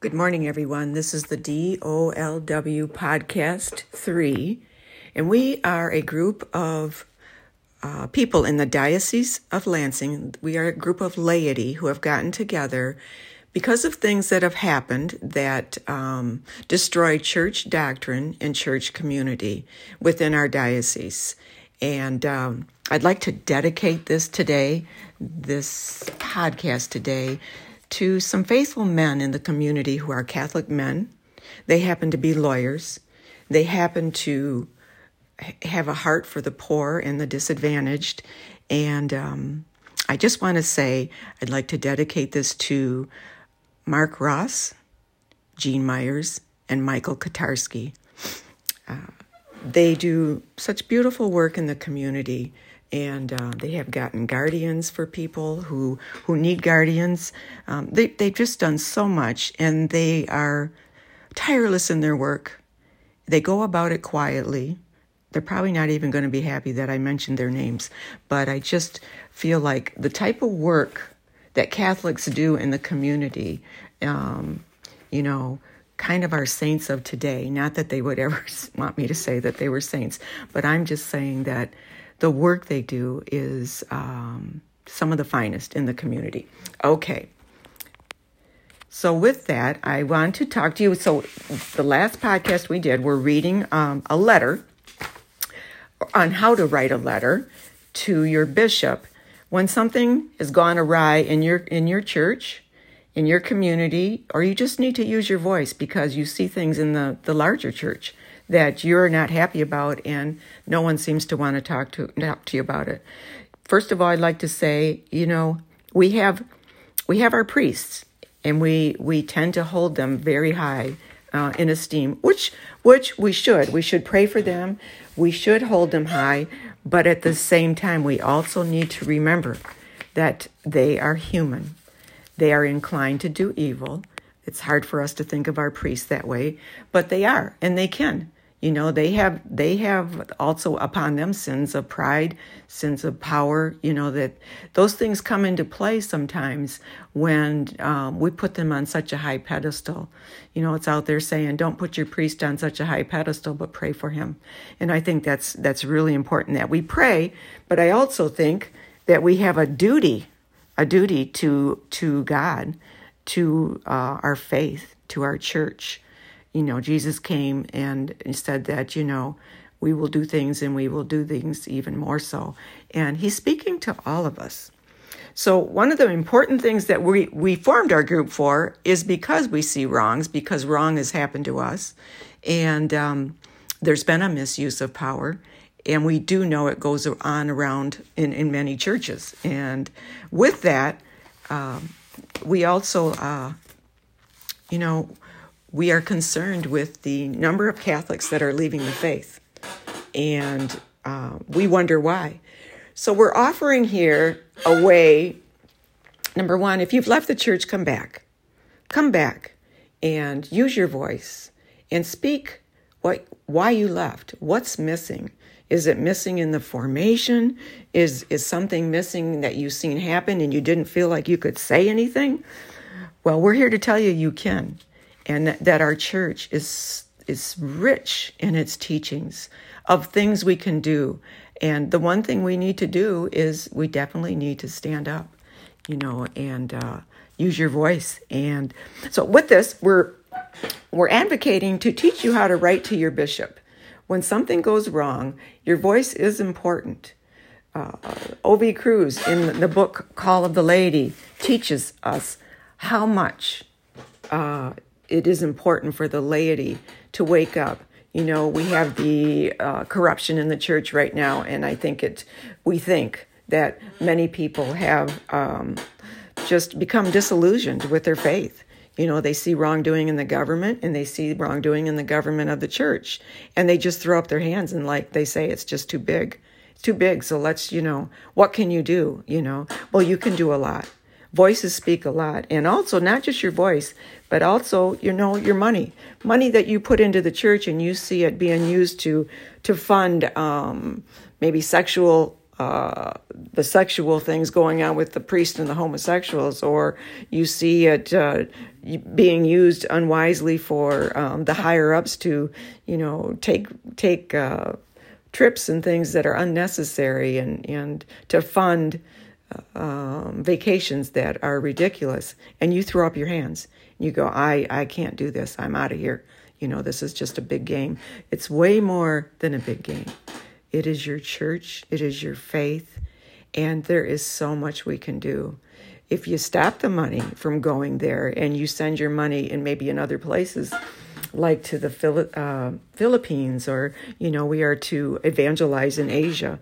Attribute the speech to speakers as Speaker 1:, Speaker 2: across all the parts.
Speaker 1: Good morning, everyone. This is the DOLW Podcast 3, and we are a group of uh, people in the Diocese of Lansing. We are a group of laity who have gotten together because of things that have happened that um, destroy church doctrine and church community within our diocese. And um, I'd like to dedicate this today, this podcast today, to some faithful men in the community who are Catholic men. They happen to be lawyers. They happen to have a heart for the poor and the disadvantaged. And um, I just want to say I'd like to dedicate this to Mark Ross, Gene Myers, and Michael Katarski. Uh, they do such beautiful work in the community and uh, they have gotten guardians for people who who need guardians. Um, they they've just done so much, and they are tireless in their work. They go about it quietly. They're probably not even going to be happy that I mentioned their names, but I just feel like the type of work that Catholics do in the community, um, you know, kind of our saints of today. Not that they would ever want me to say that they were saints, but I'm just saying that the work they do is um, some of the finest in the community. Okay. So, with that, I want to talk to you. So, the last podcast we did, we're reading um, a letter on how to write a letter to your bishop when something has gone awry in your in your church, in your community, or you just need to use your voice because you see things in the the larger church that you're not happy about and no one seems to want to talk to talk to you about it. First of all, I'd like to say, you know, we have we have our priests and we we tend to hold them very high uh, in esteem, which which we should. We should pray for them. We should hold them high, but at the same time, we also need to remember that they are human. They are inclined to do evil. It's hard for us to think of our priests that way, but they are, and they can. You know, they have they have also upon them sins of pride, sins of power. You know that those things come into play sometimes when um, we put them on such a high pedestal. You know, it's out there saying, "Don't put your priest on such a high pedestal, but pray for him." And I think that's that's really important that we pray. But I also think that we have a duty, a duty to to God, to uh, our faith, to our church you know, Jesus came and said that, you know, we will do things and we will do things even more so. And he's speaking to all of us. So, one of the important things that we, we formed our group for is because we see wrongs, because wrong has happened to us. And um, there's been a misuse of power. And we do know it goes on around in, in many churches. And with that, um, we also, uh, you know, we are concerned with the number of Catholics that are leaving the faith. And uh, we wonder why. So we're offering here a way number one, if you've left the church, come back. Come back and use your voice and speak what, why you left. What's missing? Is it missing in the formation? Is, is something missing that you've seen happen and you didn't feel like you could say anything? Well, we're here to tell you you can and that our church is is rich in its teachings of things we can do. And the one thing we need to do is we definitely need to stand up, you know, and uh, use your voice. And so with this, we're we're advocating to teach you how to write to your bishop. When something goes wrong, your voice is important. Uh. Cruz in the book Call of the Lady, teaches us how much uh, it is important for the laity to wake up. You know, we have the uh, corruption in the church right now, and I think it. We think that many people have um, just become disillusioned with their faith. You know, they see wrongdoing in the government and they see wrongdoing in the government of the church, and they just throw up their hands and like they say it's just too big. It's too big. So let's, you know, what can you do? You know, well, you can do a lot voices speak a lot and also not just your voice but also you know your money money that you put into the church and you see it being used to to fund um, maybe sexual uh, the sexual things going on with the priest and the homosexuals, or you see it uh, being used unwisely for um, the higher ups to, you know, take take uh, trips and things that are unnecessary and and to fund uh, um, vacations that are ridiculous, and you throw up your hands. You go, I I can't do this. I'm out of here. You know, this is just a big game. It's way more than a big game. It is your church, it is your faith, and there is so much we can do. If you stop the money from going there and you send your money and maybe in other places, like to the uh, Philippines, or you know, we are to evangelize in Asia.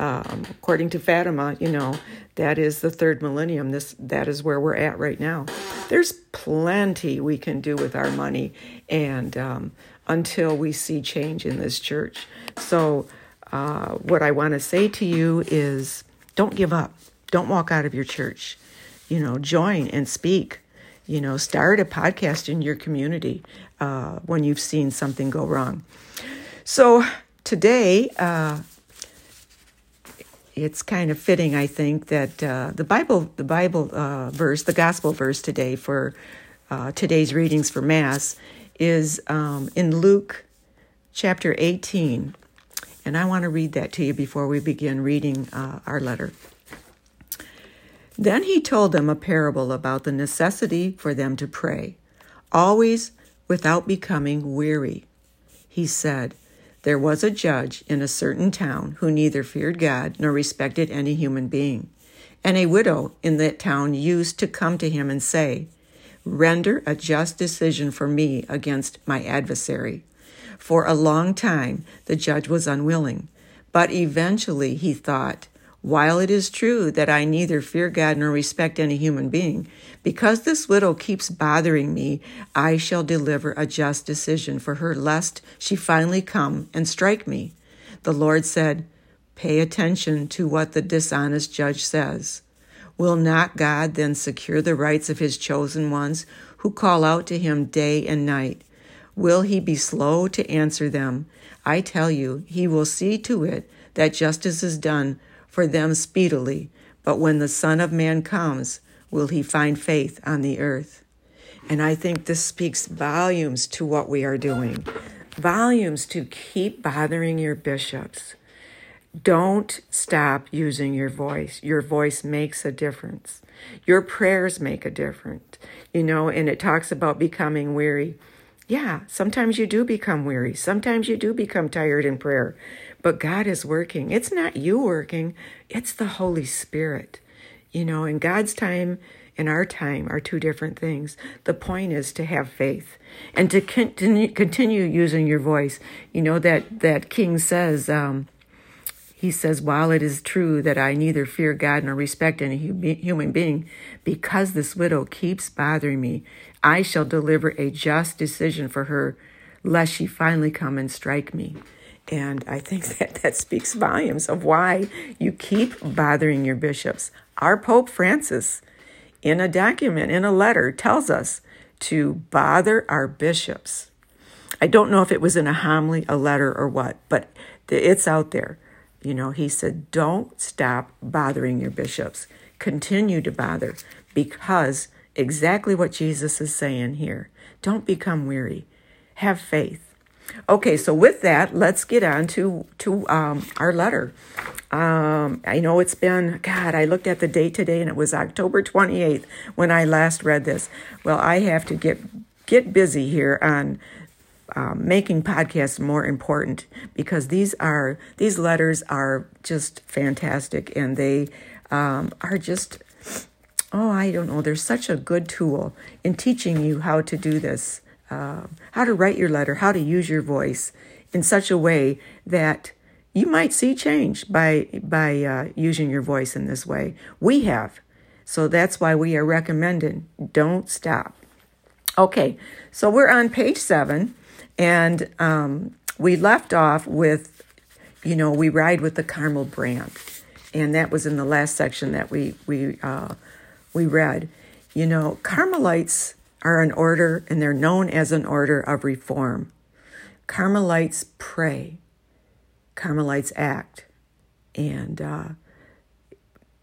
Speaker 1: Um, according to Fatima, you know, that is the third millennium. This that is where we're at right now. There's plenty we can do with our money, and um, until we see change in this church, so uh, what I want to say to you is don't give up. Don't walk out of your church. You know, join and speak. You know, start a podcast in your community uh, when you've seen something go wrong. So today, uh, it's kind of fitting, I think, that uh, the Bible, the Bible uh, verse, the gospel verse today for uh, today's readings for Mass is um, in Luke chapter 18, and I want to read that to you before we begin reading uh, our letter. Then he told them a parable about the necessity for them to pray, always without becoming weary. He said, There was a judge in a certain town who neither feared God nor respected any human being. And a widow in that town used to come to him and say, Render a just decision for me against my adversary. For a long time, the judge was unwilling, but eventually he thought, while it is true that I neither fear God nor respect any human being, because this widow keeps bothering me, I shall deliver a just decision for her, lest she finally come and strike me. The Lord said, Pay attention to what the dishonest judge says. Will not God then secure the rights of his chosen ones who call out to him day and night? Will he be slow to answer them? I tell you, he will see to it that justice is done for them speedily. But when the Son of Man comes, will he find faith on the earth? And I think this speaks volumes to what we are doing. Volumes to keep bothering your bishops. Don't stop using your voice. Your voice makes a difference. Your prayers make a difference. You know, and it talks about becoming weary. Yeah, sometimes you do become weary. Sometimes you do become tired in prayer. But God is working. It's not you working, it's the Holy Spirit. You know, in God's time and our time are two different things. The point is to have faith and to continue, continue using your voice. You know, that, that King says, um, he says, While it is true that I neither fear God nor respect any human being, because this widow keeps bothering me, I shall deliver a just decision for her, lest she finally come and strike me. And I think that that speaks volumes of why you keep bothering your bishops. Our Pope Francis, in a document, in a letter, tells us to bother our bishops. I don't know if it was in a homily, a letter, or what, but it's out there. You know, he said, don't stop bothering your bishops. Continue to bother because exactly what Jesus is saying here. Don't become weary. Have faith. Okay, so with that, let's get on to to um, our letter. Um, I know it's been God. I looked at the date today, and it was October twenty eighth when I last read this. Well, I have to get get busy here on um, making podcasts more important because these are these letters are just fantastic, and they um, are just oh, I don't know, there's such a good tool in teaching you how to do this, uh, how to write your letter, how to use your voice in such a way that you might see change by by uh, using your voice in this way. We have, so that's why we are recommending don't stop. Okay, so we're on page seven, and um, we left off with, you know, we ride with the Carmel brand, and that was in the last section that we we uh, we read, you know, Carmelites are an order and they're known as an order of reform. Carmelites pray, Carmelites act, And, uh,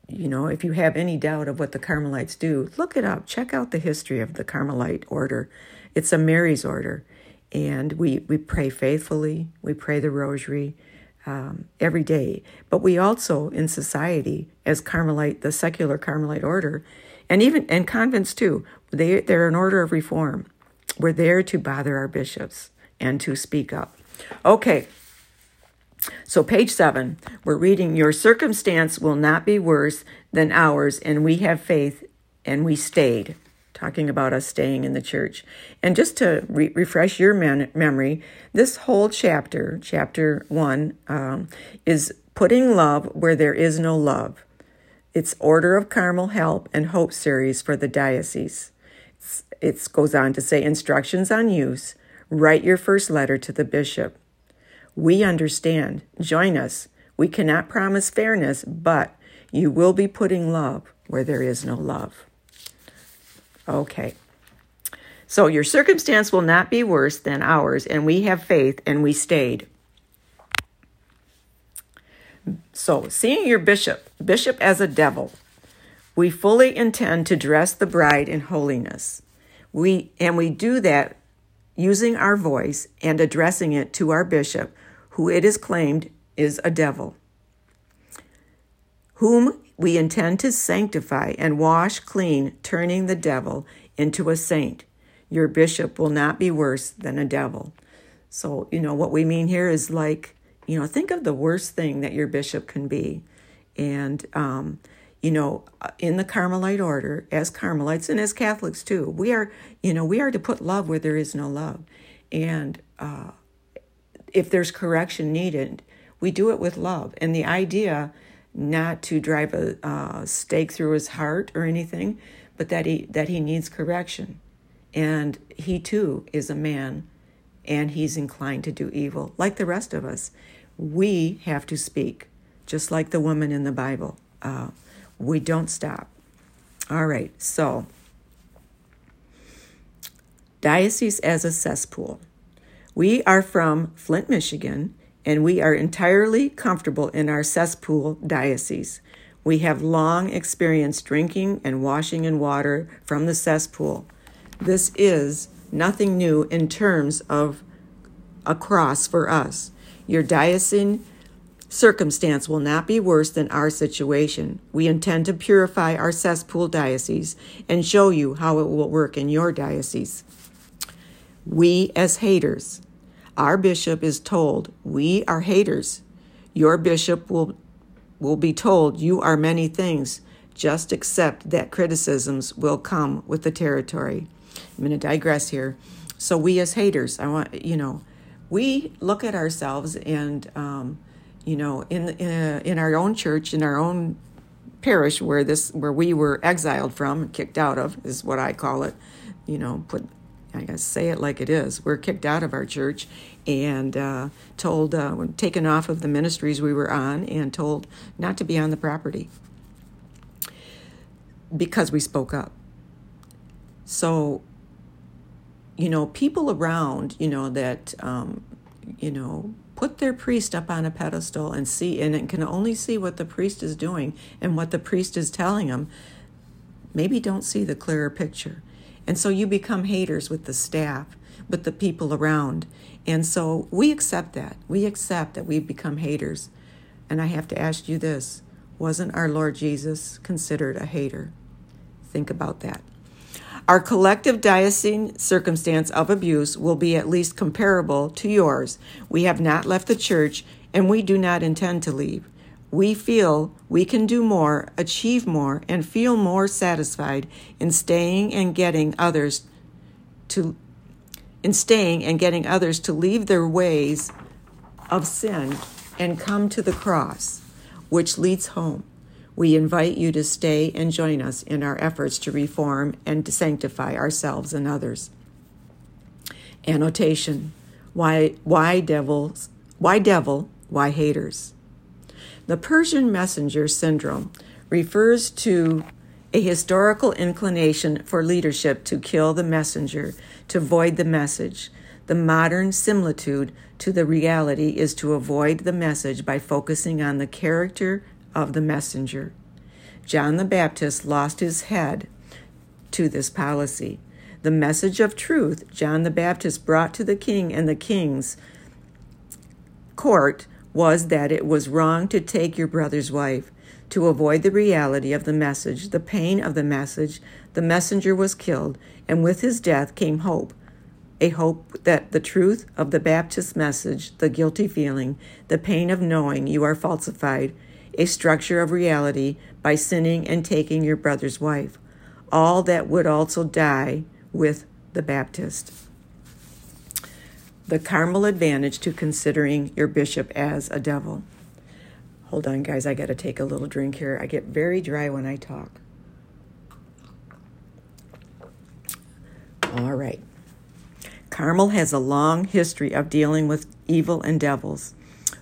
Speaker 1: you know, if you have any doubt of what the Carmelites do, look it up. Check out the history of the Carmelite order. It's a Mary's order. And we, we pray faithfully, we pray the rosary um, every day. But we also, in society, as Carmelite, the secular Carmelite order, and even and convents too, they, they're an order of reform. We're there to bother our bishops and to speak up. Okay, so, page seven, we're reading, Your circumstance will not be worse than ours, and we have faith and we stayed. Talking about us staying in the church. And just to re- refresh your man- memory, this whole chapter, chapter one, um, is putting love where there is no love. It's Order of Carmel Help and Hope series for the diocese. It goes on to say instructions on use. Write your first letter to the bishop. We understand. Join us. We cannot promise fairness, but you will be putting love where there is no love. Okay. So your circumstance will not be worse than ours, and we have faith and we stayed. So, seeing your bishop, bishop as a devil, we fully intend to dress the bride in holiness. We and we do that using our voice and addressing it to our bishop who it is claimed is a devil, whom we intend to sanctify and wash clean, turning the devil into a saint. Your bishop will not be worse than a devil. So, you know, what we mean here is like, you know, think of the worst thing that your bishop can be. And, um, you know, in the Carmelite order, as Carmelites and as Catholics too, we are, you know, we are to put love where there is no love. And, uh, if there's correction needed, we do it with love. And the idea not to drive a uh, stake through his heart or anything, but that he that he needs correction, and he too is a man, and he's inclined to do evil like the rest of us. We have to speak, just like the woman in the Bible. Uh, we don't stop. All right, so diocese as a cesspool. We are from Flint, Michigan, and we are entirely comfortable in our cesspool diocese. We have long experience drinking and washing in water from the cesspool. This is nothing new in terms of a cross for us. Your diocesan circumstance will not be worse than our situation. We intend to purify our cesspool diocese and show you how it will work in your diocese. We, as haters, our bishop is told, We are haters. Your bishop will, will be told, You are many things. Just accept that criticisms will come with the territory. I'm going to digress here. So, we as haters, I want, you know, we look at ourselves and, um, you know, in, in, in our own church, in our own parish where this where we were exiled from kicked out of is what i call it you know put I gotta say it like it is. We're kicked out of our church and uh, told, uh, taken off of the ministries we were on and told not to be on the property because we spoke up. So, you know, people around, you know, that, um, you know, put their priest up on a pedestal and see, and can only see what the priest is doing and what the priest is telling them, maybe don't see the clearer picture. And so you become haters with the staff, with the people around. And so we accept that. We accept that we've become haters. And I have to ask you this wasn't our Lord Jesus considered a hater? Think about that. Our collective diocesan circumstance of abuse will be at least comparable to yours. We have not left the church, and we do not intend to leave we feel we can do more, achieve more, and feel more satisfied in staying and getting others to in staying and getting others to leave their ways of sin and come to the cross, which leads home. We invite you to stay and join us in our efforts to reform and to sanctify ourselves and others. Annotation Why, why devils? Why devil? Why haters? The Persian messenger syndrome refers to a historical inclination for leadership to kill the messenger, to void the message. The modern similitude to the reality is to avoid the message by focusing on the character of the messenger. John the Baptist lost his head to this policy. The message of truth John the Baptist brought to the king and the king's court was that it was wrong to take your brother's wife. To avoid the reality of the message, the pain of the message, the messenger was killed, and with his death came hope. A hope that the truth of the Baptist message, the guilty feeling, the pain of knowing you are falsified, a structure of reality by sinning and taking your brother's wife, all that would also die with the Baptist. The Carmel advantage to considering your bishop as a devil. Hold on, guys, I got to take a little drink here. I get very dry when I talk. All right. Carmel has a long history of dealing with evil and devils,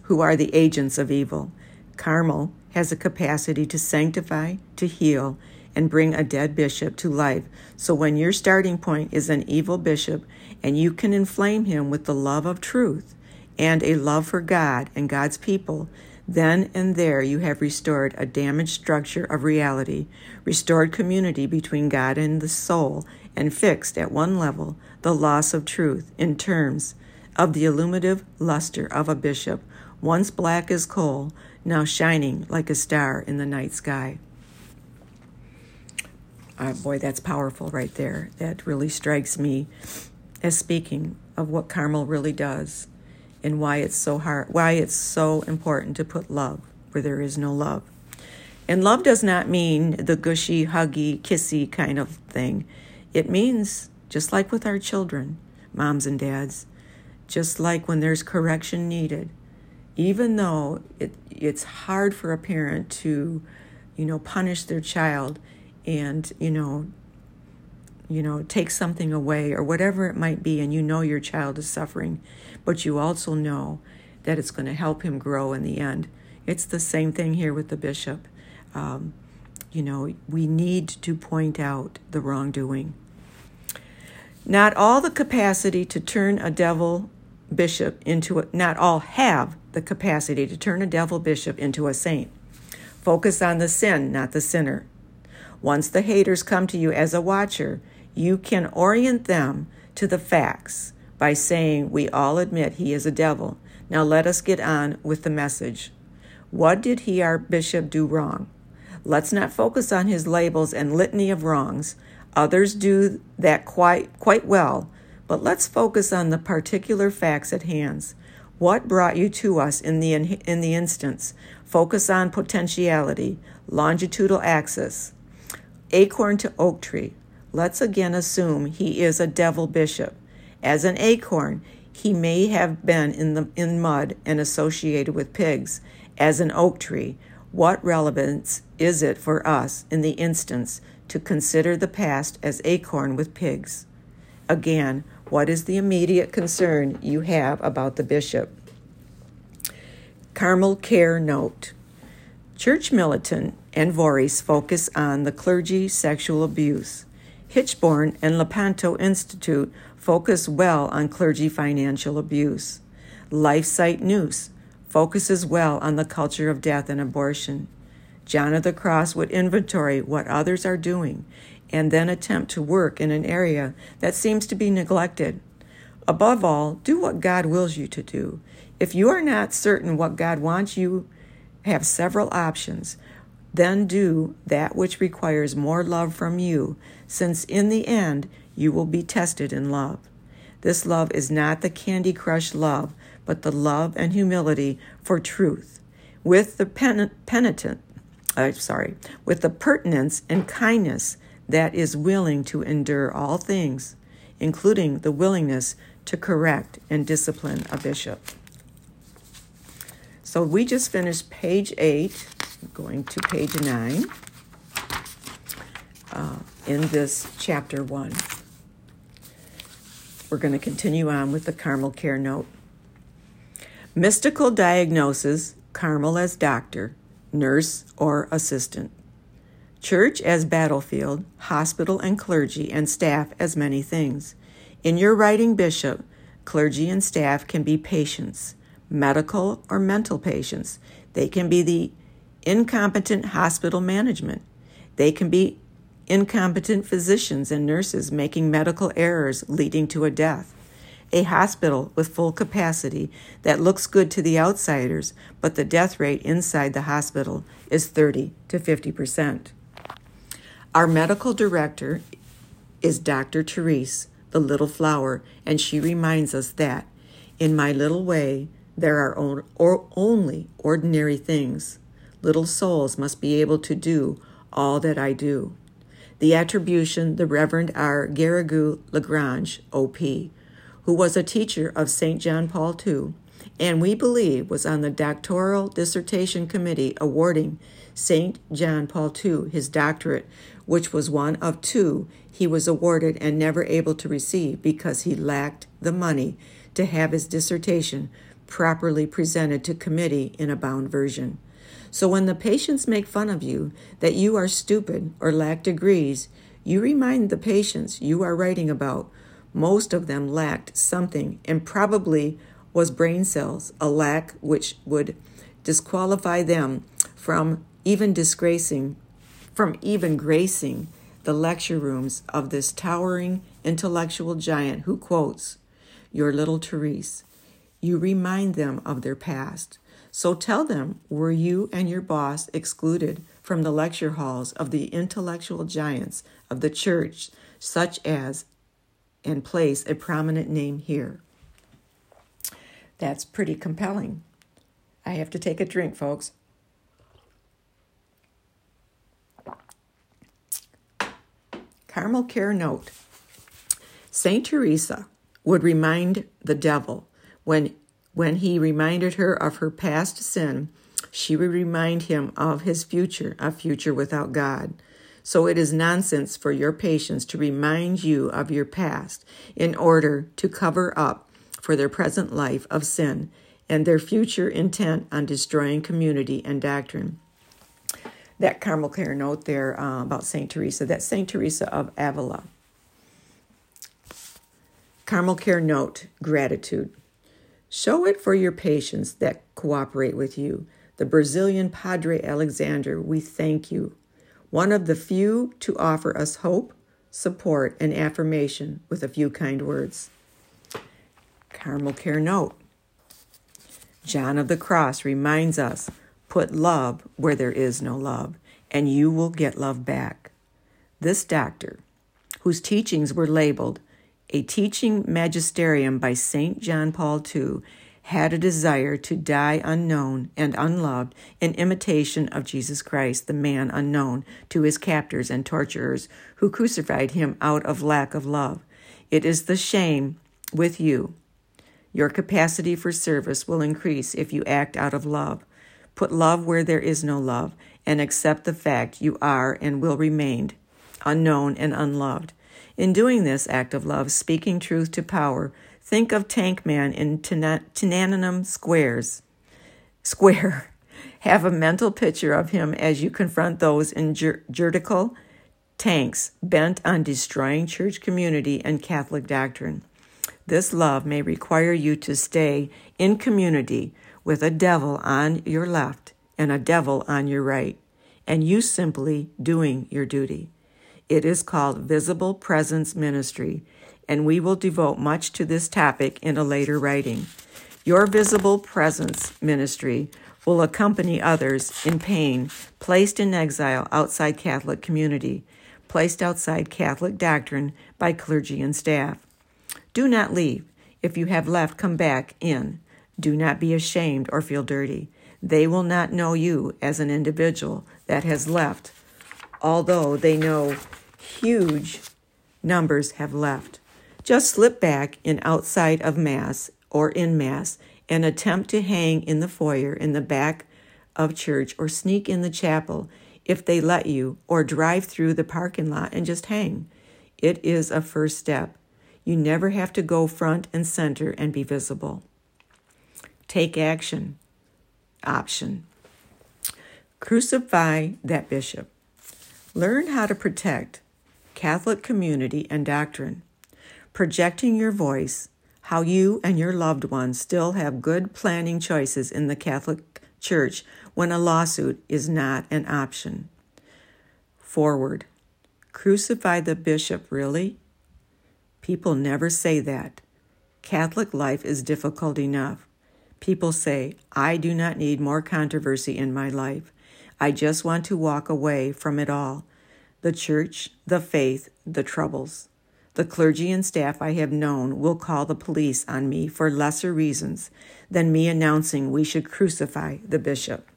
Speaker 1: who are the agents of evil. Carmel has a capacity to sanctify, to heal, and bring a dead bishop to life. So when your starting point is an evil bishop and you can inflame him with the love of truth and a love for God and God's people, then and there you have restored a damaged structure of reality, restored community between God and the soul, and fixed at one level the loss of truth in terms of the illuminative luster of a bishop, once black as coal, now shining like a star in the night sky. Uh, boy, that's powerful right there. That really strikes me as speaking of what Carmel really does and why it's so hard, why it's so important to put love where there is no love. And love does not mean the gushy, huggy, kissy kind of thing. It means, just like with our children, moms and dads, just like when there's correction needed, even though it, it's hard for a parent to, you know, punish their child and, you know, you know, take something away or whatever it might be, and you know your child is suffering, but you also know that it's going to help him grow in the end. It's the same thing here with the bishop. Um, you know, we need to point out the wrongdoing. Not all the capacity to turn a devil bishop into a, not all have the capacity to turn a devil bishop into a saint. Focus on the sin, not the sinner. Once the haters come to you as a watcher, you can orient them to the facts by saying, We all admit he is a devil. Now let us get on with the message. What did he, our bishop, do wrong? Let's not focus on his labels and litany of wrongs. Others do that quite, quite well, but let's focus on the particular facts at hand. What brought you to us in the, in the instance? Focus on potentiality, longitudinal axis, acorn to oak tree. Let's again assume he is a devil bishop. As an acorn, he may have been in the in mud and associated with pigs. As an oak tree, what relevance is it for us in the instance to consider the past as acorn with pigs? Again, what is the immediate concern you have about the bishop? Carmel Care Note Church Militant and Voris focus on the clergy sexual abuse. Hichborn and Lepanto Institute focus well on clergy financial abuse. LifeSite News focuses well on the culture of death and abortion. John of the Cross would inventory what others are doing and then attempt to work in an area that seems to be neglected. Above all, do what God wills you to do. If you are not certain what God wants you, have several options. Then do that which requires more love from you, since in the end you will be tested in love. This love is not the candy crush love, but the love and humility for truth, with the pen- penitent, uh, sorry, with the pertinence and kindness that is willing to endure all things, including the willingness to correct and discipline a bishop. So we just finished page eight going to page 9 uh, in this chapter 1. We're going to continue on with the Carmel Care Note. Mystical diagnosis Carmel as doctor, nurse, or assistant. Church as battlefield, hospital and clergy and staff as many things. In your writing, Bishop, Clergy and staff can be patients, medical or mental patients. They can be the incompetent hospital management. They can be incompetent physicians and nurses making medical errors leading to a death. A hospital with full capacity that looks good to the outsiders, but the death rate inside the hospital is 30 to 50 percent. Our medical director is Dr. Therese, the little flower, and she reminds us that, in my little way, there are only ordinary things. Little souls must be able to do all that I do. The attribution, the Reverend R. Garrigou Lagrange, O.P., who was a teacher of St. John Paul II, and we believe was on the doctoral dissertation committee awarding St. John Paul II his doctorate, which was one of two he was awarded and never able to receive because he lacked the money to have his dissertation properly presented to committee in a bound version. So when the patients make fun of you that you are stupid or lack degrees, you remind the patients you are writing about most of them lacked something and probably was brain cells, a lack which would disqualify them from even disgracing, from even gracing the lecture rooms of this towering intellectual giant who quotes, Your little Therese. You remind them of their past. So tell them, were you and your boss excluded from the lecture halls of the intellectual giants of the church, such as, and place a prominent name here? That's pretty compelling. I have to take a drink, folks. Carmel Care Note Saint Teresa would remind the devil when when he reminded her of her past sin, she would remind him of his future, a future without God. So it is nonsense for your patients to remind you of your past in order to cover up for their present life of sin and their future intent on destroying community and doctrine. That Carmel Care note there uh, about St. Teresa, that's St. Teresa of Avila. Carmel Care note, gratitude. Show it for your patients that cooperate with you. The Brazilian Padre Alexander, we thank you. One of the few to offer us hope, support, and affirmation with a few kind words. Carmel Care Note. John of the Cross reminds us put love where there is no love, and you will get love back. This doctor, whose teachings were labeled a teaching magisterium by St. John Paul II, had a desire to die unknown and unloved in imitation of Jesus Christ, the man unknown to his captors and torturers who crucified him out of lack of love. It is the shame with you your capacity for service will increase if you act out of love. Put love where there is no love and accept the fact you are and will remain unknown and unloved. In doing this act of love, speaking truth to power, think of Tank Man in Tiananmen Squares. Square. Have a mental picture of him as you confront those in juridical tanks bent on destroying church community and Catholic doctrine. This love may require you to stay in community with a devil on your left and a devil on your right, and you simply doing your duty. It is called Visible Presence Ministry, and we will devote much to this topic in a later writing. Your visible presence ministry will accompany others in pain, placed in exile outside Catholic community, placed outside Catholic doctrine by clergy and staff. Do not leave. If you have left, come back in. Do not be ashamed or feel dirty. They will not know you as an individual that has left, although they know huge numbers have left. Just slip back in outside of Mass or in Mass and attempt to hang in the foyer in the back of church or sneak in the chapel if they let you, or drive through the parking lot and just hang. It is a first step. You never have to go front and center and be visible. Take action. Option. Crucify that bishop. Learn how to protect Catholic community and doctrine. Projecting your voice, how you and your loved ones still have good planning choices in the Catholic Church when a lawsuit is not an option. Forward. Crucify the bishop, really? People never say that. Catholic life is difficult enough. People say, I do not need more controversy in my life. I just want to walk away from it all the church, the faith, the troubles. The clergy and staff I have known will call the police on me for lesser reasons than me announcing we should crucify the bishop.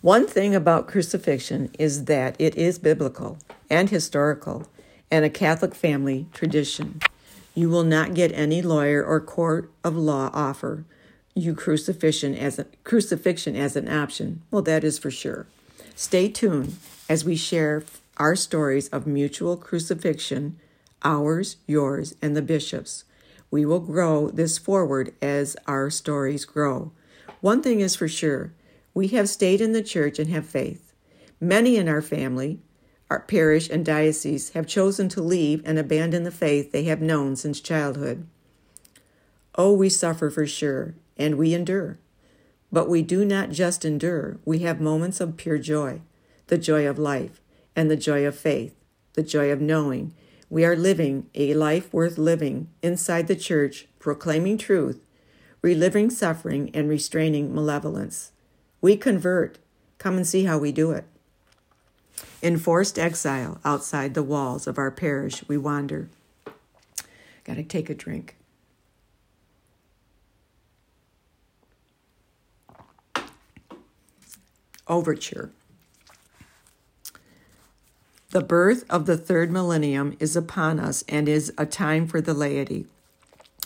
Speaker 1: One thing about crucifixion is that it is biblical and historical and a Catholic family tradition. You will not get any lawyer or court of law offer you crucifixion as a, crucifixion as an option. Well, that is for sure. Stay tuned as we share our stories of mutual crucifixion, ours, yours, and the bishop's. We will grow this forward as our stories grow. One thing is for sure we have stayed in the church and have faith. Many in our family, our parish, and diocese have chosen to leave and abandon the faith they have known since childhood. Oh, we suffer for sure, and we endure. But we do not just endure, we have moments of pure joy the joy of life and the joy of faith, the joy of knowing we are living a life worth living inside the church, proclaiming truth, reliving suffering, and restraining malevolence. We convert. Come and see how we do it. In forced exile outside the walls of our parish, we wander. Got to take a drink. Overture. The birth of the third millennium is upon us and is a time for the laity.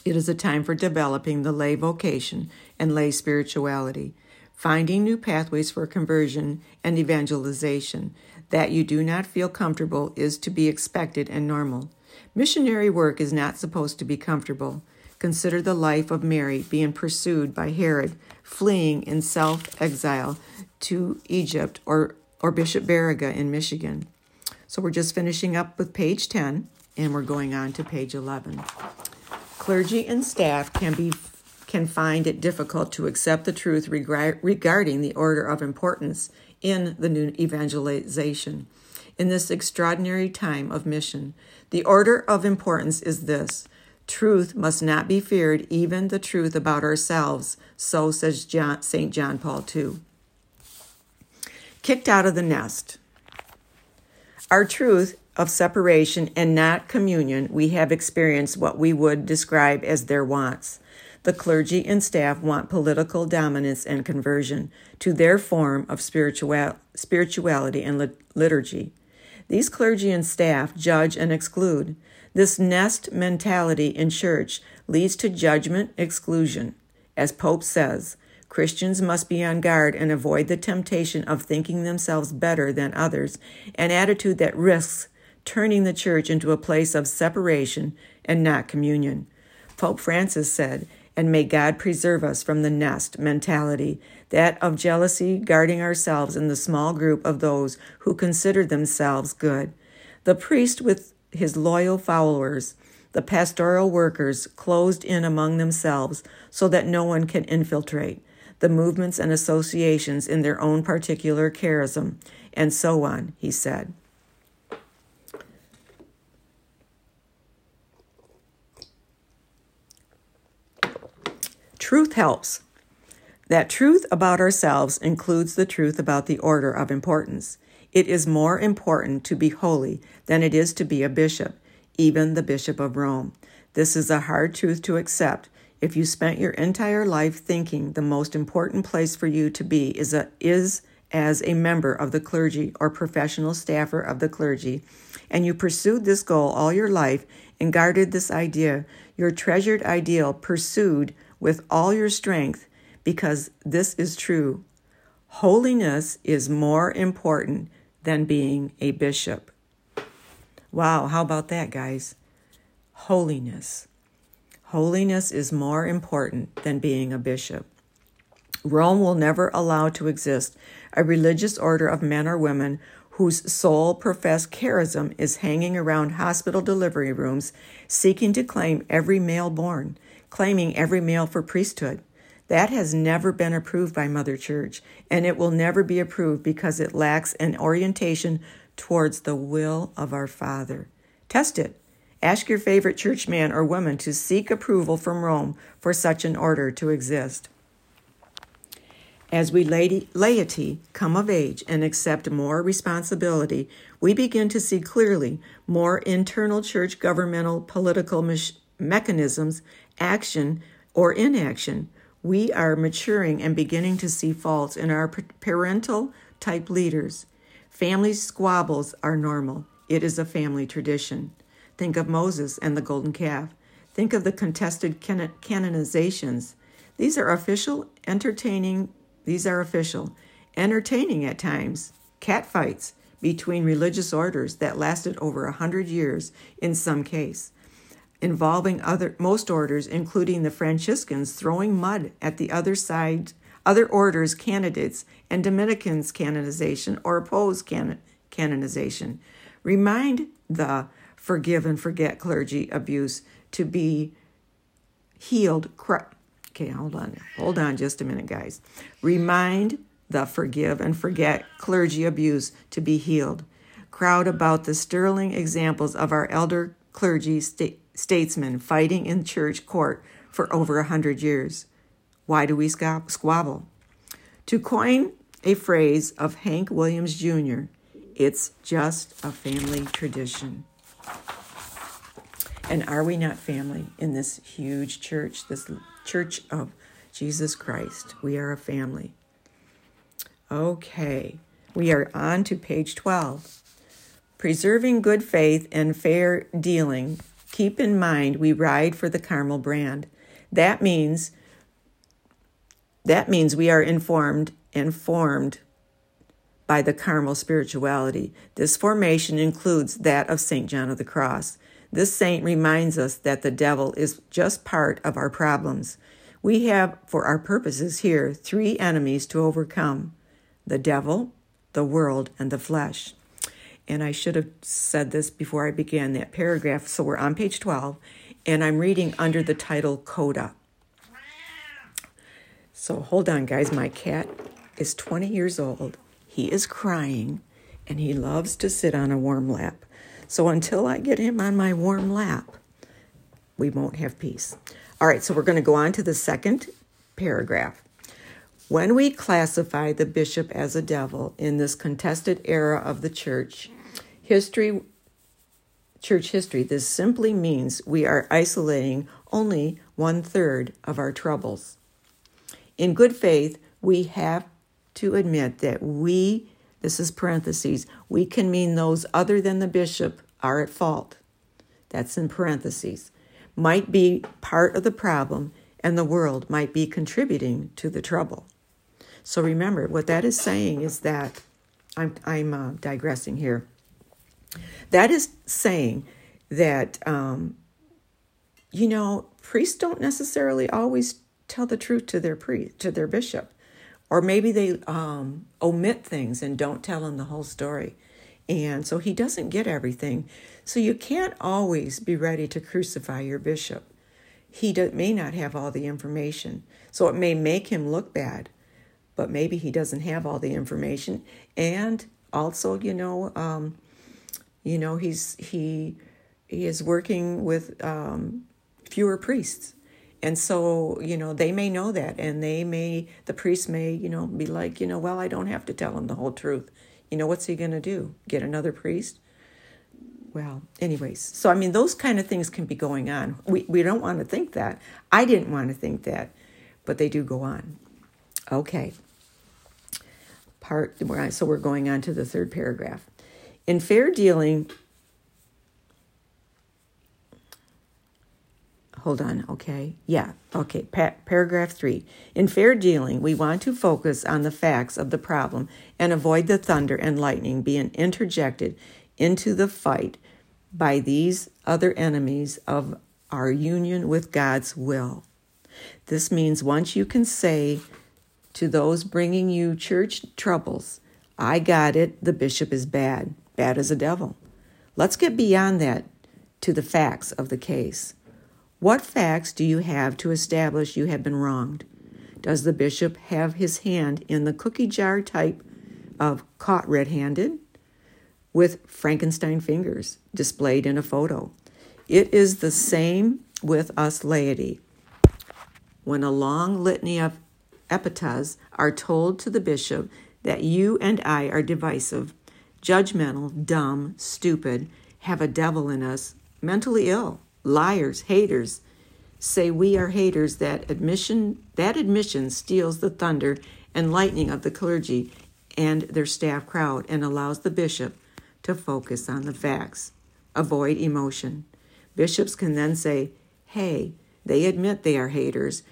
Speaker 1: It is a time for developing the lay vocation and lay spirituality, finding new pathways for conversion and evangelization. That you do not feel comfortable is to be expected and normal. Missionary work is not supposed to be comfortable. Consider the life of Mary being pursued by Herod, fleeing in self exile to Egypt, or, or Bishop Baraga in Michigan. So we're just finishing up with page 10 and we're going on to page 11. Clergy and staff can be can find it difficult to accept the truth regarding the order of importance in the new evangelization. In this extraordinary time of mission, the order of importance is this truth must not be feared, even the truth about ourselves. So says John, St. John Paul II. Kicked out of the nest. Our truth of separation and not communion, we have experienced what we would describe as their wants. The clergy and staff want political dominance and conversion to their form of spiritual, spirituality and liturgy. These clergy and staff judge and exclude. This nest mentality in church leads to judgment exclusion. As Pope says, Christians must be on guard and avoid the temptation of thinking themselves better than others, an attitude that risks turning the church into a place of separation and not communion. Pope Francis said, and may God preserve us from the nest mentality, that of jealousy guarding ourselves in the small group of those who consider themselves good. The priest with his loyal followers, the pastoral workers closed in among themselves so that no one can infiltrate the movements and associations in their own particular charism, and so on, he said. Truth helps. That truth about ourselves includes the truth about the order of importance. It is more important to be holy than it is to be a bishop, even the Bishop of Rome. This is a hard truth to accept if you spent your entire life thinking the most important place for you to be is, a, is as a member of the clergy or professional staffer of the clergy, and you pursued this goal all your life and guarded this idea, your treasured ideal pursued with all your strength, because this is true. Holiness is more important than being a bishop. Wow, how about that, guys? Holiness. Holiness is more important than being a bishop. Rome will never allow to exist a religious order of men or women whose sole professed charism is hanging around hospital delivery rooms, seeking to claim every male born, claiming every male for priesthood. That has never been approved by Mother Church, and it will never be approved because it lacks an orientation towards the will of our Father. Test it. Ask your favorite church man or woman to seek approval from Rome for such an order to exist. As we laity come of age and accept more responsibility, we begin to see clearly more internal church governmental political mechanisms, action or inaction. We are maturing and beginning to see faults in our parental type leaders. Family squabbles are normal. It is a family tradition. Think of Moses and the golden calf. Think of the contested canonizations. These are official, entertaining, these are official, entertaining at times, catfights between religious orders that lasted over a hundred years in some case, involving other most orders, including the Franciscans, throwing mud at the other side, other orders' candidates, and Dominicans' canonization or oppose canon, canonization. Remind the forgive and forget clergy abuse to be healed. Okay, hold on. Hold on just a minute, guys. Remind the forgive and forget clergy abuse to be healed. Crowd about the sterling examples of our elder clergy statesmen fighting in church court for over a hundred years. Why do we squabble? To coin a phrase of Hank Williams Jr., it's just a family tradition. And are we not family in this huge church, this church of Jesus Christ? We are a family. Okay, we are on to page 12. Preserving good faith and fair dealing. Keep in mind we ride for the Carmel brand. That means that means we are informed and formed by the Carmel spirituality. This formation includes that of St. John of the Cross. This saint reminds us that the devil is just part of our problems. We have, for our purposes here, three enemies to overcome the devil, the world, and the flesh. And I should have said this before I began that paragraph. So we're on page 12, and I'm reading under the title Coda. So hold on, guys. My cat is 20 years old. He is crying, and he loves to sit on a warm lap. So until I get him on my warm lap, we won't have peace. All right, so we're going to go on to the second paragraph. When we classify the bishop as a devil in this contested era of the church, history, church history, this simply means we are isolating only one third of our troubles. In good faith, we have to admit that we this is parentheses, we can mean those other than the bishop are at fault. That's in parentheses. Might be part of the problem, and the world might be contributing to the trouble. So remember, what that is saying is that I'm, I'm uh, digressing here. That is saying that, um, you know, priests don't necessarily always tell the truth to their priest, to their bishop or maybe they um, omit things and don't tell him the whole story. And so he doesn't get everything. So you can't always be ready to crucify your bishop. He may not have all the information. So it may make him look bad, but maybe he doesn't have all the information. And also, you know, um, you know, he's he he is working with um, fewer priests. And so, you know, they may know that and they may, the priest may, you know, be like, you know, well, I don't have to tell him the whole truth. You know, what's he going to do? Get another priest? Well, anyways, so I mean, those kind of things can be going on. We, we don't want to think that. I didn't want to think that, but they do go on. Okay. Part, so we're going on to the third paragraph. In fair dealing, hold on, okay? Yeah, okay. Pa- paragraph three. In fair dealing, we want to focus on the facts of the problem and avoid the thunder and lightning being interjected into the fight by these other enemies of our union with God's will. This means once you can say to those bringing you church troubles, I got it. The bishop is bad, bad as a devil. Let's get beyond that to the facts of the case. What facts do you have to establish you have been wronged? Does the bishop have his hand in the cookie jar type of caught red handed with Frankenstein fingers displayed in a photo? It is the same with us laity. When a long litany of epithets are told to the bishop that you and I are divisive, judgmental, dumb, stupid, have a devil in us, mentally ill, liars, haters, say we are haters that admission that admission steals the thunder and lightning of the clergy and their staff crowd and allows the bishop to focus on the facts. Avoid emotion. Bishops can then say hey they admit they are haters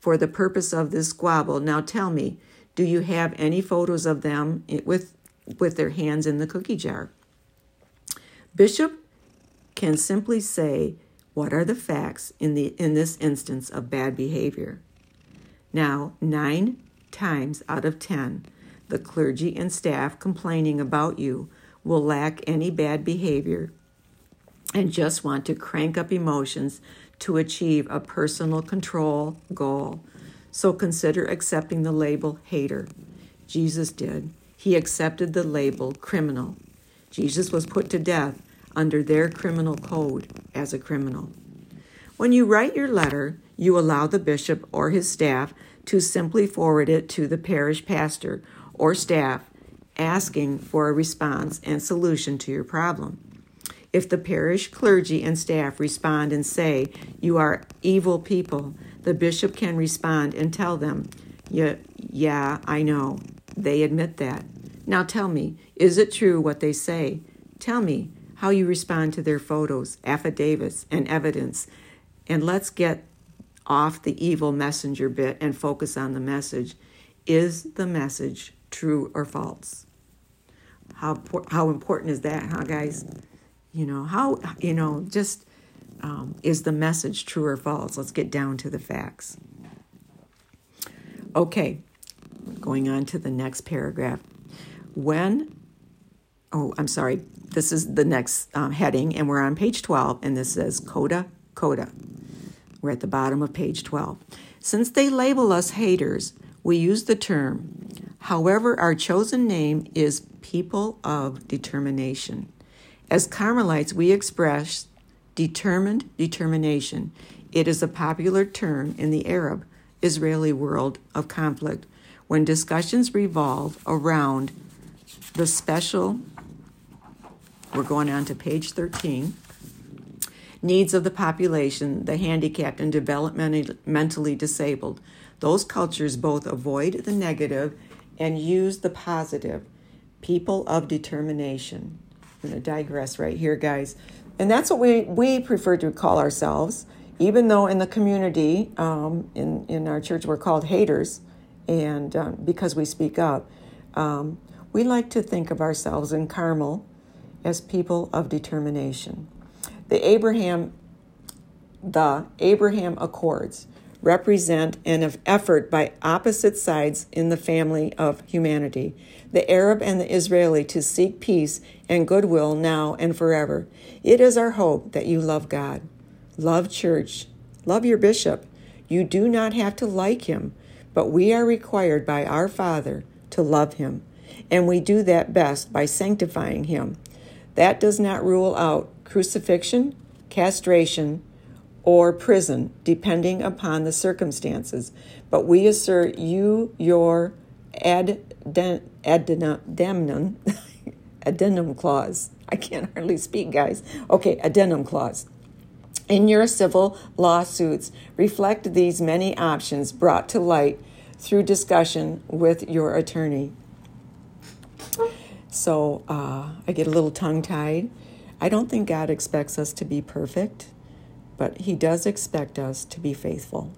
Speaker 1: for the purpose of this squabble now tell me do you have any photos of them with with their hands in the cookie jar bishop can simply say what are the facts in, the, in this instance of bad behavior? Now, nine times out of ten, the clergy and staff complaining about you will lack any bad behavior and just want to crank up emotions to achieve a personal control goal. So consider accepting the label hater. Jesus did. He accepted the label criminal. Jesus was put to death under their criminal code as a criminal. When you write your letter, you allow the bishop or his staff to simply forward it to the parish pastor or staff asking for a response and solution to your problem. If the parish clergy and staff respond and say, You are evil people, the bishop can respond and tell them, Yeah, yeah I know. They admit that. Now tell me, is it true what they say? Tell me, how you respond to their photos, affidavits, and evidence. And let's get off the evil messenger bit and focus on the message. Is the message true or false? How, how important is that, huh, guys? You know, how, you know, just um, is the message true or false? Let's get down to the facts. Okay, going on to the next paragraph. When, oh, I'm sorry, this is the next um, heading, and we're on page 12, and this says Coda, Coda. We're at the bottom of page 12. Since they label us haters, we use the term. However, our chosen name is people of determination. As Carmelites, we express determined determination. It is a popular term in the Arab Israeli world of conflict when discussions revolve around the special we're going on to page 13. Needs of the population, the handicapped and developmentally disabled. Those cultures both avoid the negative and use the positive. People of determination. I'm going to digress right here, guys. And that's what we, we prefer to call ourselves, even though in the community, um, in, in our church, we're called haters, and um, because we speak up. Um, we like to think of ourselves in Carmel as people of determination. The Abraham the Abraham Accords represent an effort by opposite sides in the family of humanity, the Arab and the Israeli, to seek peace and goodwill now and forever. It is our hope that you love God, love church, love your bishop. You do not have to like him, but we are required by our Father to love him, and we do that best by sanctifying him that does not rule out crucifixion, castration, or prison, depending upon the circumstances. But we assert you your ad, addendum, addendum clause. I can't hardly speak, guys. Okay, addendum clause. In your civil lawsuits, reflect these many options brought to light through discussion with your attorney. So uh, I get a little tongue tied. I don't think God expects us to be perfect, but He does expect us to be faithful.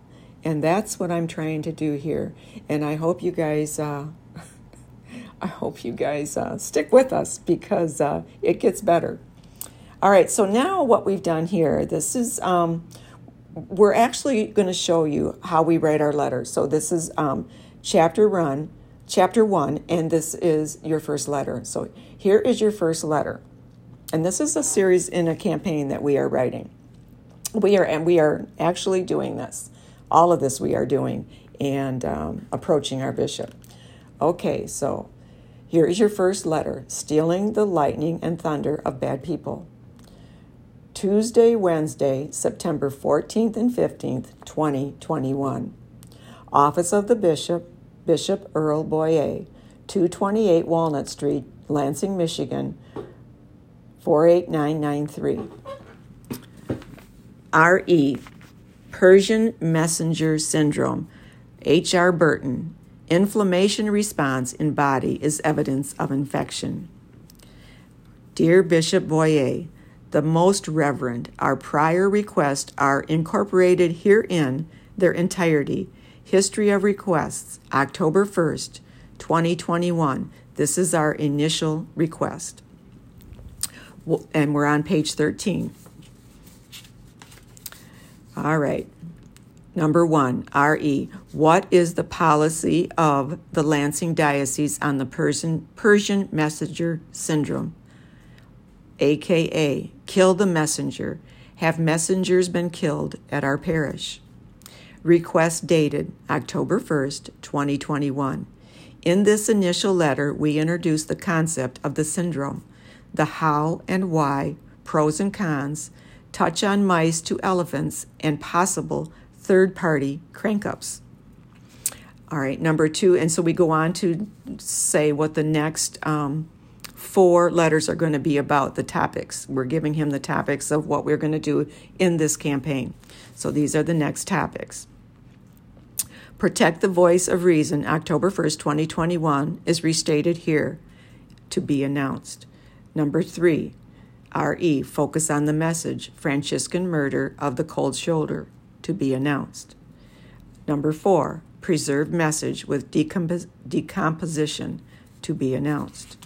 Speaker 1: And that's what I'm trying to do here. And I hope you guys. Uh, I hope you guys uh, stick with us because uh, it gets better. All right, so now what we've done here, this is, um, we're actually going to show you how we write our letters. So this is um, chapter one, chapter 1, and this is your first letter. So here is your first letter. And this is a series in a campaign that we are writing. We are, and we are actually doing this. All of this we are doing and um, approaching our bishop. Okay, so here is your first letter Stealing the Lightning and Thunder of Bad People. Tuesday, Wednesday, September 14th and 15th, 2021. Office of the Bishop, Bishop Earl Boyea, 228 Walnut Street, Lansing, Michigan, 48993. RE, Persian Messenger Syndrome, H.R. Burton, Inflammation response in body is evidence of infection. Dear Bishop Boyea, the most reverend, our prior requests are incorporated herein their entirety. History of requests, October 1st, 2021. This is our initial request. And we're on page 13. All right. Number one, RE. What is the policy of the Lansing Diocese on the Persian, Persian messenger syndrome? AKA, kill the messenger. Have messengers been killed at our parish? Request dated October 1st, 2021. In this initial letter, we introduce the concept of the syndrome, the how and why, pros and cons, touch on mice to elephants, and possible third party crank ups. All right, number two, and so we go on to say what the next um, four letters are going to be about the topics. We're giving him the topics of what we're going to do in this campaign. So these are the next topics. Protect the Voice of Reason, October 1st, 2021, is restated here to be announced. Number three, RE, Focus on the Message, Franciscan Murder of the Cold Shoulder, to be announced. Number four, preserved message with decompos- decomposition to be announced.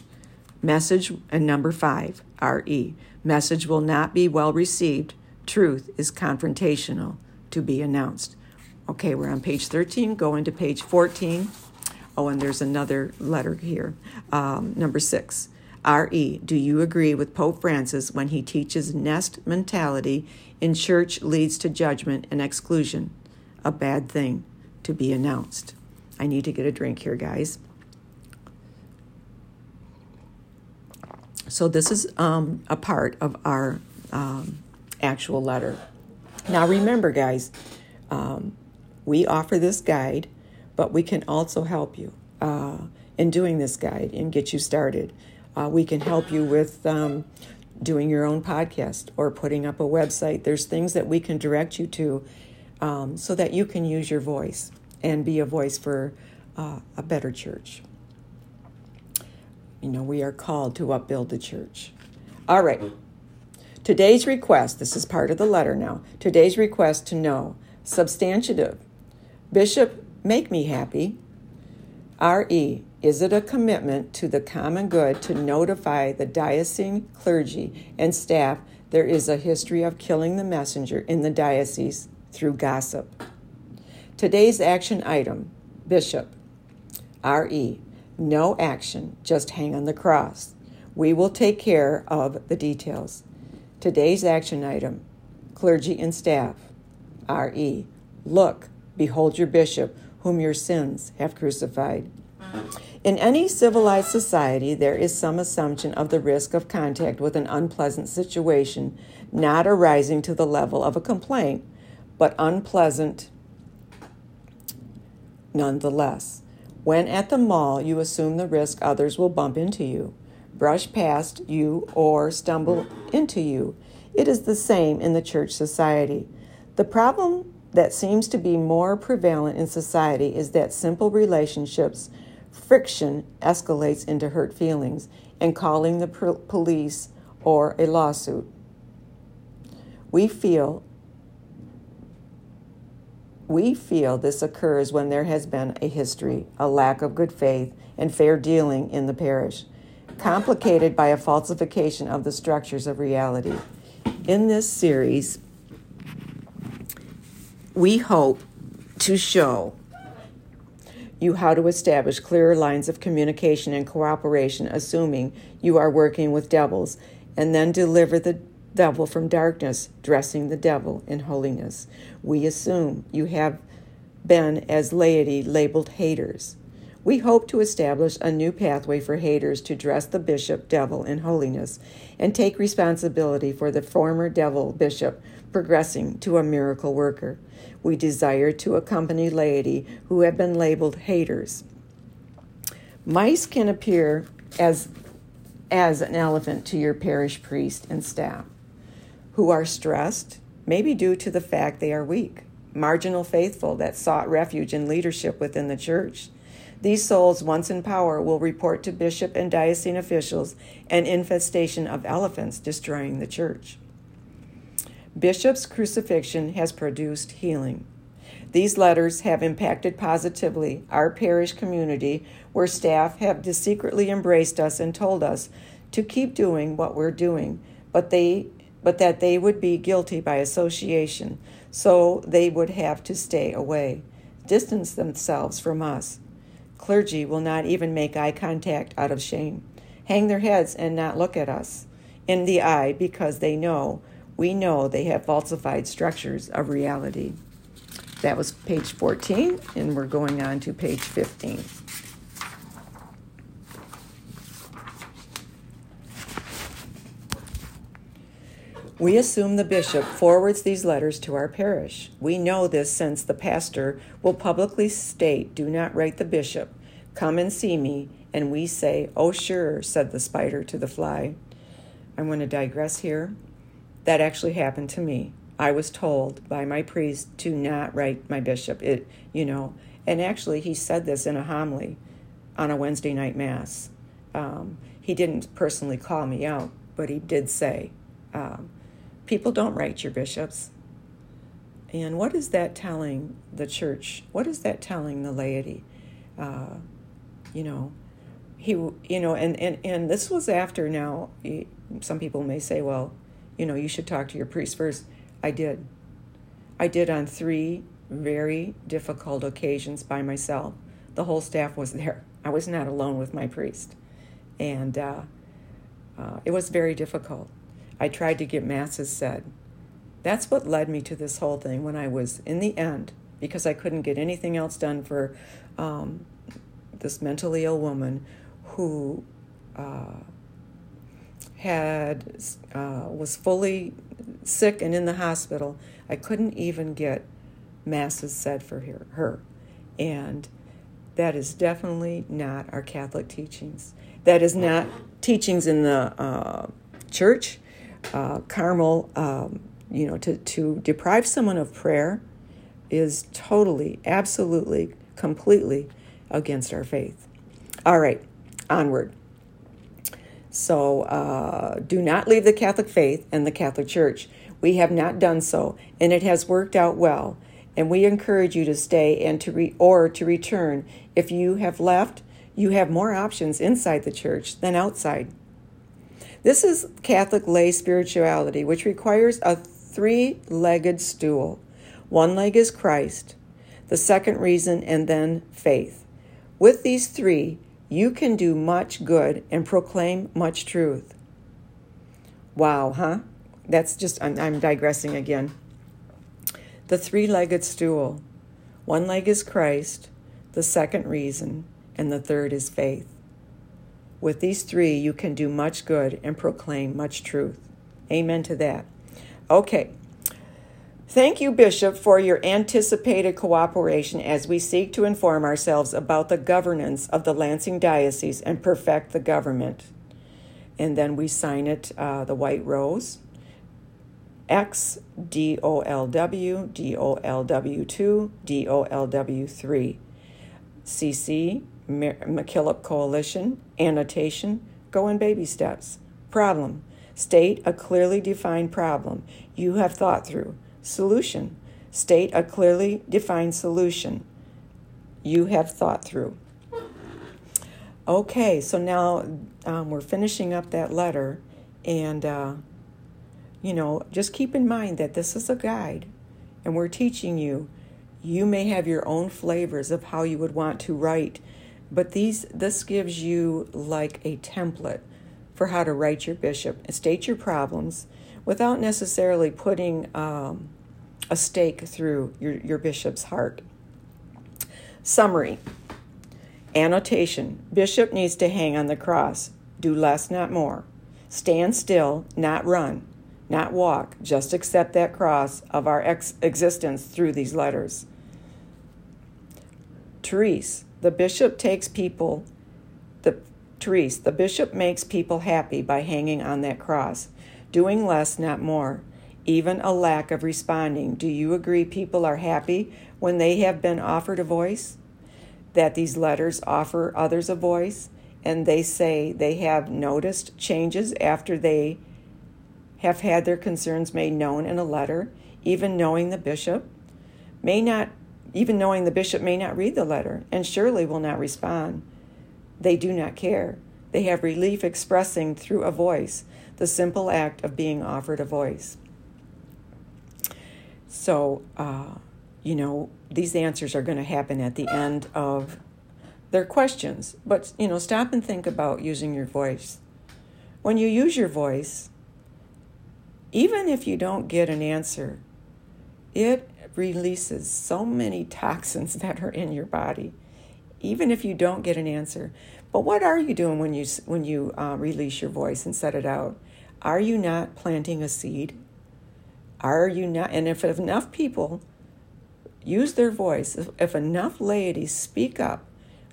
Speaker 1: Message and number five, RE, message will not be well received. Truth is confrontational to be announced. Okay, we're on page 13, going to page 14. Oh, and there's another letter here. Um, number six, RE, do you agree with Pope Francis when he teaches nest mentality in church leads to judgment and exclusion? A bad thing to be announced. I need to get a drink here, guys. So, this is um, a part of our um, actual letter. Now, remember, guys, um, we offer this guide, but we can also help you uh, in doing this guide and get you started. Uh, we can help you with um, doing your own podcast or putting up a website. There's things that we can direct you to um, so that you can use your voice and be a voice for uh, a better church. You know, we are called to upbuild the church. All right. Today's request, this is part of the letter now. Today's request to know substantive. Bishop, make me happy. R.E. Is it a commitment to the common good to notify the diocesan clergy and staff there is a history of killing the messenger in the diocese through gossip? Today's action item Bishop, RE, no action, just hang on the cross. We will take care of the details. Today's action item clergy and staff, RE, look, behold your bishop, whom your sins have crucified. In any civilized society, there is some assumption of the risk of contact with an unpleasant situation not arising to the level of a complaint, but unpleasant nonetheless. When at the mall, you assume the risk others will bump into you, brush past you, or stumble into you. It is the same in the church society. The problem that seems to be more prevalent in society is that simple relationships friction escalates into hurt feelings and calling the police or a lawsuit. We feel we feel this occurs when there has been a history, a lack of good faith, and fair dealing in the parish, complicated by a falsification of the structures of reality. In this series, we hope to show you how to establish clearer lines of communication and cooperation, assuming you are working with devils, and then deliver the devil from darkness, dressing the devil in holiness. We assume you have been, as laity, labeled haters. We hope to establish a new pathway for haters to dress the bishop devil in holiness and take responsibility for the former devil bishop progressing to a miracle worker. We desire to accompany laity who have been labeled haters. Mice can appear as, as an elephant to your parish priest and staff, who are stressed, maybe due to the fact they are weak, marginal faithful that sought refuge in leadership within the church. These souls, once in power, will report to bishop and diocesan officials an infestation of elephants destroying the church. Bishop's crucifixion has produced healing. These letters have impacted positively our parish community, where staff have secretly embraced us and told us to keep doing what we're doing, but they but that they would be guilty by association, so they would have to stay away, distance themselves from us. Clergy will not even make eye contact out of shame, hang their heads and not look at us in the eye because they know we know they have falsified structures of reality. That was page 14, and we're going on to page 15. We assume the bishop forwards these letters to our parish. We know this since the pastor will publicly state, Do not write the bishop, come and see me. And we say, Oh, sure, said the spider to the fly. I'm going to digress here. That actually happened to me. I was told by my priest to not write my bishop. It, you know, and actually he said this in a homily on a Wednesday night mass. Um, he didn't personally call me out, but he did say, um, "People don't write your bishops." And what is that telling the church? What is that telling the laity? Uh, you know, he, you know, and and and this was after. Now, some people may say, "Well, you know, you should talk to your priest first. I did. I did on three very difficult occasions by myself. The whole staff was there. I was not alone with my priest. And uh, uh, it was very difficult. I tried to get masses said. That's what led me to this whole thing when I was in the end, because I couldn't get anything else done for um, this mentally ill woman who. Uh, had uh, was fully sick and in the hospital. I couldn't even get masses said for her, and that is definitely not our Catholic teachings. That is not teachings in the uh, church. Uh, Carmel, um, you know, to, to deprive someone of prayer is totally, absolutely, completely against our faith. All right, onward. So uh, do not leave the Catholic faith and the Catholic Church. We have not done so, and it has worked out well. And we encourage you to stay and to re- or to return. If you have left, you have more options inside the church than outside. This is Catholic lay spirituality, which requires a three legged stool. One leg is Christ, the second reason, and then faith. With these three, you can do much good and proclaim much truth. Wow, huh? That's just, I'm, I'm digressing again. The three legged stool one leg is Christ, the second reason, and the third is faith. With these three, you can do much good and proclaim much truth. Amen to that. Okay, Thank you, Bishop, for your anticipated cooperation as we seek to inform ourselves about the governance of the Lansing Diocese and perfect the government. And then we sign it, uh, the white rose. X D O L W D O L W 2 D O L W 3. CC MacKillop Coalition Annotation Go in baby steps. Problem State a clearly defined problem you have thought through Solution State a clearly defined solution you have thought through. Okay, so now um, we're finishing up that letter, and uh, you know, just keep in mind that this is a guide, and we're teaching you You may have your own flavors of how you would want to write, but these this gives you like a template for how to write your bishop. And state your problems without necessarily putting um, a stake through your, your bishop's heart. Summary Annotation Bishop needs to hang on the cross. Do less, not more. Stand still, not run, not walk. Just accept that cross of our ex- existence through these letters. Therese, the bishop takes people, the Therese, the bishop makes people happy by hanging on that cross, doing less, not more. Even a lack of responding. Do you agree people are happy when they have been offered a voice? That these letters offer others a voice? And they say they have noticed changes after they have had their concerns made known in a letter, even knowing the bishop may not even knowing the bishop may not read the letter and surely will not respond. They do not care. They have relief expressing through a voice, the simple act of being offered a voice. So, uh, you know, these answers are going to happen at the end of their questions. But, you know, stop and think about using your voice. When you use your voice, even if you don't get an answer, it releases so many toxins that are in your body, even if you don't get an answer. But what are you doing when you when you uh, release your voice and set it out? Are you not planting a seed? Are you not? And if enough people use their voice, if, if enough laity speak up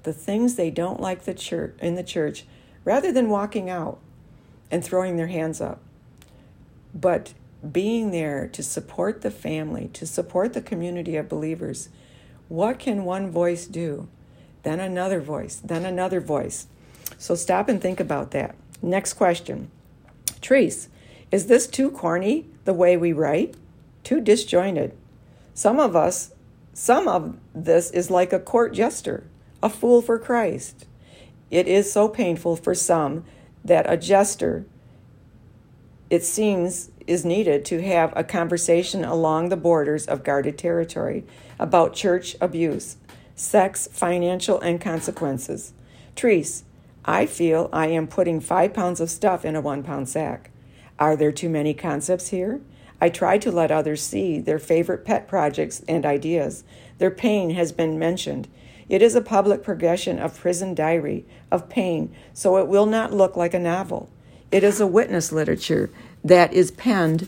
Speaker 1: the things they don't like the church in the church, rather than walking out and throwing their hands up, but being there to support the family, to support the community of believers. What can one voice do? Then another voice, then another voice. So stop and think about that. Next question. Trace, is this too corny the way we write? Too disjointed. Some of us, some of this is like a court jester, a fool for Christ. It is so painful for some that a jester, it seems, is needed to have a conversation along the borders of guarded territory about church abuse, sex, financial, and consequences. Treese, I feel I am putting five pounds of stuff in a one pound sack. Are there too many concepts here? I try to let others see their favorite pet projects and ideas. Their pain has been mentioned. It is a public progression of prison diary, of pain, so it will not look like a novel. It is a witness literature that is penned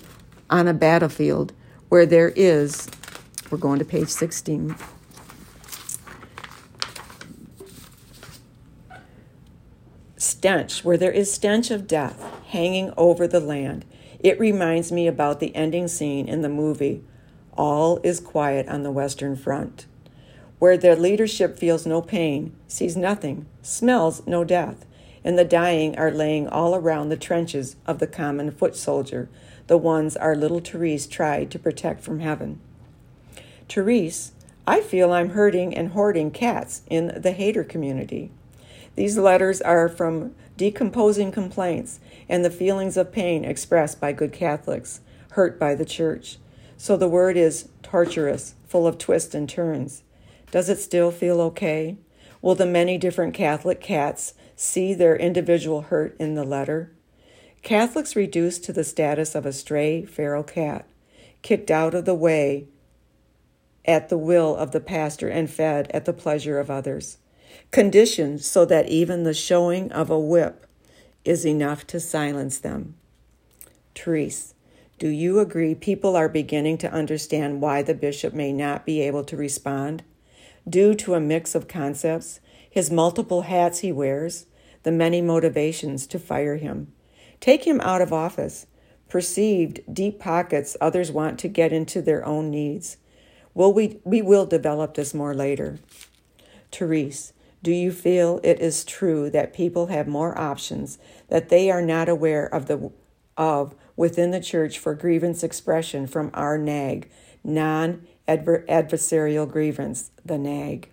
Speaker 1: on a battlefield where there is, we're going to page 16. Stench, where there is stench of death hanging over the land. It reminds me about the ending scene in the movie All is Quiet on the Western Front, where their leadership feels no pain, sees nothing, smells no death and the dying are laying all around the trenches of the common foot soldier, the ones our little Therese tried to protect from heaven. Therese, I feel I'm hurting and hoarding cats in the hater community. These letters are from decomposing complaints and the feelings of pain expressed by good Catholics, hurt by the church. So the word is torturous, full of twists and turns. Does it still feel okay? Will the many different Catholic cats see their individual hurt in the letter. Catholics reduced to the status of a stray feral cat, kicked out of the way at the will of the pastor and fed at the pleasure of others, conditioned so that even the showing of a whip is enough to silence them. Therese, do you agree people are beginning to understand why the bishop may not be able to respond? Due to a mix of concepts, his multiple hats he wears, the many motivations to fire him. Take him out of office. Perceived deep pockets others want to get into their own needs. Will we, we will develop this more later. Therese, do you feel it is true that people have more options that they are not aware of the of within the church for grievance expression from our NAG, non adversarial grievance, the NAG?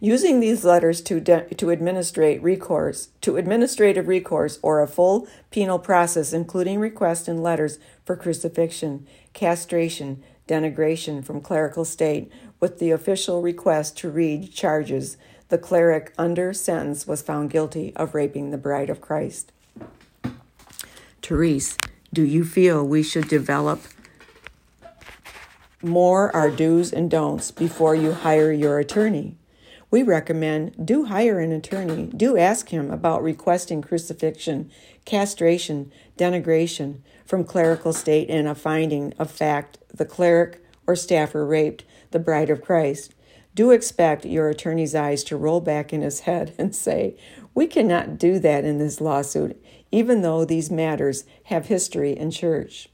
Speaker 1: using these letters to, de- to administrate recourse, to administrative recourse or a full penal process, including requests and letters for crucifixion, castration, denigration from clerical state with the official request to read charges. The cleric under sentence was found guilty of raping the bride of Christ. Therese, do you feel we should develop more our do's and don'ts before you hire your attorney? We recommend do hire an attorney. Do ask him about requesting crucifixion, castration, denigration from clerical state and a finding of fact the cleric or staffer raped the bride of Christ. Do expect your attorney's eyes to roll back in his head and say, We cannot do that in this lawsuit, even though these matters have history in church.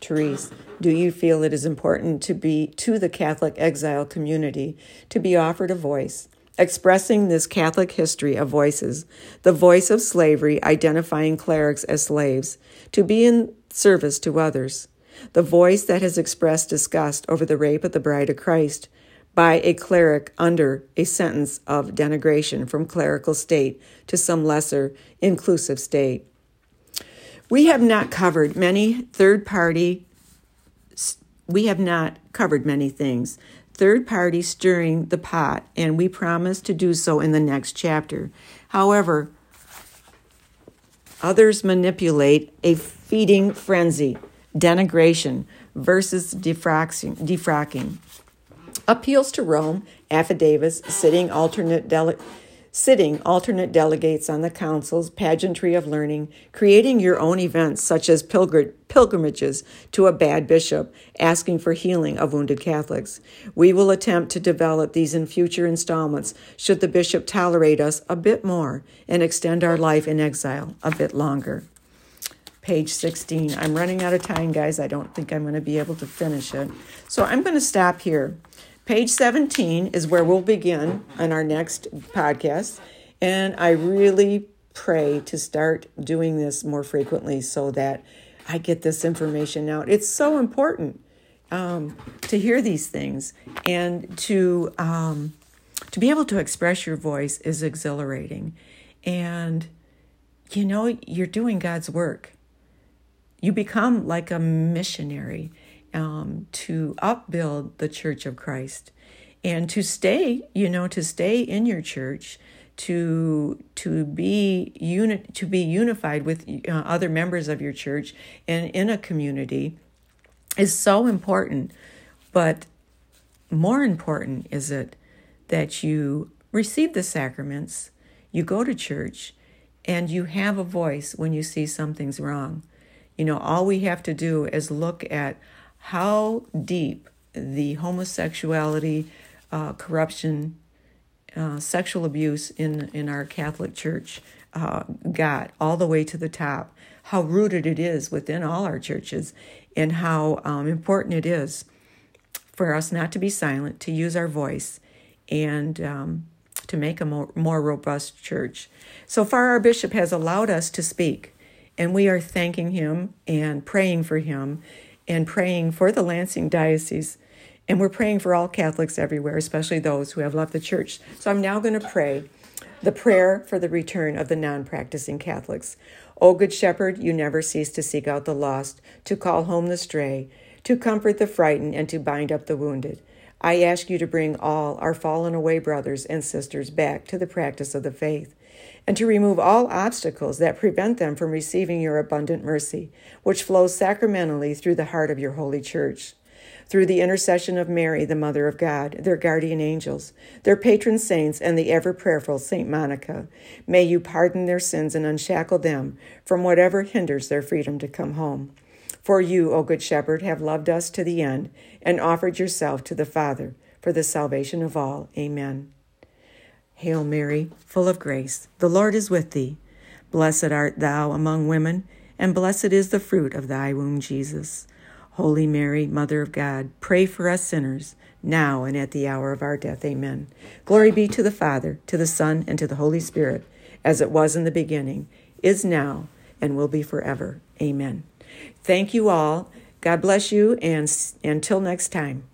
Speaker 1: Therese, do you feel it is important to be to the Catholic exile community to be offered a voice, expressing this Catholic history of voices, the voice of slavery identifying clerics as slaves, to be in service to others, the voice that has expressed disgust over the rape of the bride of Christ by a cleric under a sentence of denigration from clerical state to some lesser inclusive state. We have not covered many third party, we have not covered many things. Third party stirring the pot, and we promise to do so in the next chapter. However, others manipulate a feeding frenzy, denigration versus defrocking. Appeals to Rome, affidavits, sitting alternate delegates sitting alternate delegates on the council's pageantry of learning, creating your own events such as pilgrimages to a bad bishop, asking for healing of wounded Catholics. We will attempt to develop these in future installments should the bishop tolerate us a bit more and extend our life in exile a bit longer. Page 16. I'm running out of time, guys. I don't think I'm going to be able to finish it. So I'm going to stop here. Page 17 is where we'll begin on our next podcast. And I really pray to start doing this more frequently so that I get this information out. It's so important um, to hear these things and to um, to be able to express your voice is exhilarating, and you know you're doing God's work. You become like a missionary um, to upbuild the Church of Christ and to stay, you know, to stay in your church, to to be unit to be unified with uh, other members of your church and in a community is so important. But more important is it that you receive the sacraments, you go to church, and you have a voice when you see something's wrong. You know, all we have to do is look at how deep the homosexuality, uh, corruption, uh, sexual abuse in, in our Catholic Church uh, got all the way to the top, how rooted it is within all our churches, and how um, important it is for us not to be silent, to use our voice, and um, to make a more, more robust church. So far, our bishop has allowed us to speak, and we are thanking him and praying for him and praying for the Lansing Diocese. And we're praying for all Catholics everywhere, especially those who have left the church. So I'm now going to pray the prayer for the return of the non practicing Catholics. O Good Shepherd, you never cease to seek out the lost, to call home the stray, to comfort the frightened, and to bind up the wounded. I ask you to bring all our fallen away brothers and sisters back to the practice of the faith and to remove all obstacles that prevent them from receiving your abundant mercy, which flows sacramentally through the heart of your holy church. Through the intercession of Mary, the Mother of God, their guardian angels, their patron saints, and the ever prayerful Saint Monica, may you pardon their sins and unshackle them from whatever hinders their freedom to come home. For you, O Good Shepherd, have loved us to the end and offered yourself to the Father for the salvation of all. Amen. Hail Mary, full of grace, the Lord is with thee. Blessed art thou among women, and blessed is the fruit of thy womb, Jesus. Holy Mary, Mother of God, pray for us sinners, now and at the hour of our death. Amen. Glory be to the Father, to the Son, and to the Holy Spirit, as it was in the beginning, is now, and will be forever. Amen. Thank you all. God bless you, and until next time.